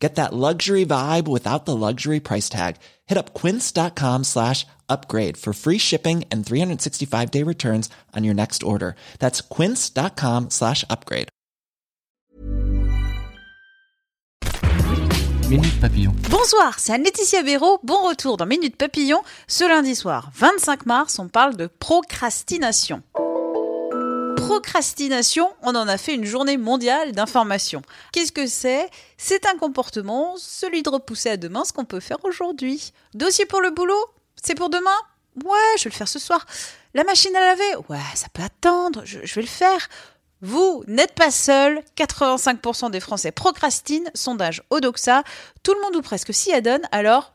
Get that luxury vibe without the luxury price tag. Hit up quince.com slash upgrade for free shipping and 365 day returns on your next order. That's quince.com slash upgrade. Minute Papillon. Bonsoir, c'est Anne-Laetitia Béraud. Bon retour dans Minute Papillon. Ce lundi soir, 25 mars, on parle de procrastination. Procrastination, on en a fait une journée mondiale d'information. Qu'est-ce que c'est? C'est un comportement, celui de repousser à demain ce qu'on peut faire aujourd'hui. Dossier pour le boulot? C'est pour demain? Ouais, je vais le faire ce soir. La machine à laver? Ouais, ça peut attendre, je, vais le faire. Vous n'êtes pas seul, 85% des Français procrastinent, sondage Odoxa, tout le monde ou presque s'y adonne, alors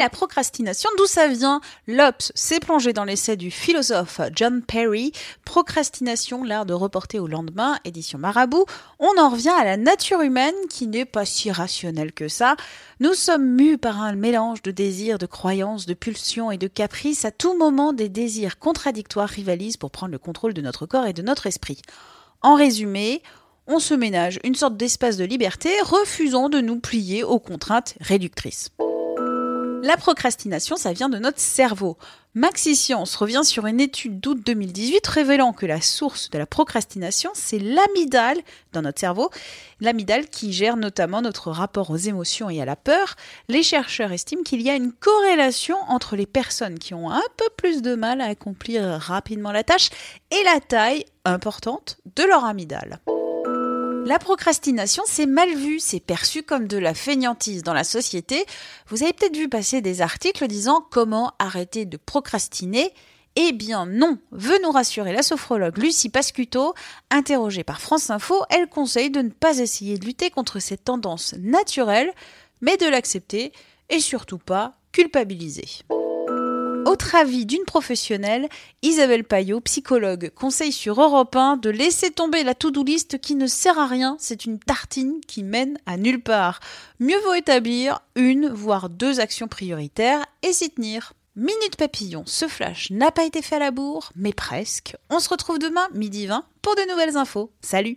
la procrastination, d'où ça vient L'Obs s'est plongé dans l'essai du philosophe John Perry, Procrastination, l'art de reporter au lendemain, édition Marabout. On en revient à la nature humaine qui n'est pas si rationnelle que ça. Nous sommes mus par un mélange de désirs, de croyances, de pulsions et de caprices. À tout moment, des désirs contradictoires rivalisent pour prendre le contrôle de notre corps et de notre esprit. En résumé, on se ménage une sorte d'espace de liberté, refusant de nous plier aux contraintes réductrices. La procrastination, ça vient de notre cerveau. Maxiscience revient sur une étude d'août 2018 révélant que la source de la procrastination, c'est l'amygdale dans notre cerveau, l'amygdale qui gère notamment notre rapport aux émotions et à la peur. Les chercheurs estiment qu'il y a une corrélation entre les personnes qui ont un peu plus de mal à accomplir rapidement la tâche et la taille importante de leur amygdale. La procrastination, c'est mal vu, c'est perçu comme de la fainéantise dans la société. Vous avez peut-être vu passer des articles disant comment arrêter de procrastiner. Eh bien non, veut nous rassurer la sophrologue Lucie Pascuto. Interrogée par France Info, elle conseille de ne pas essayer de lutter contre cette tendance naturelle, mais de l'accepter et surtout pas culpabiliser. Autre avis d'une professionnelle, Isabelle Payot, psychologue, conseille sur Europe 1 de laisser tomber la to-do list qui ne sert à rien, c'est une tartine qui mène à nulle part. Mieux vaut établir une, voire deux actions prioritaires et s'y tenir. Minute papillon, ce flash n'a pas été fait à la bourre, mais presque. On se retrouve demain, midi 20, pour de nouvelles infos. Salut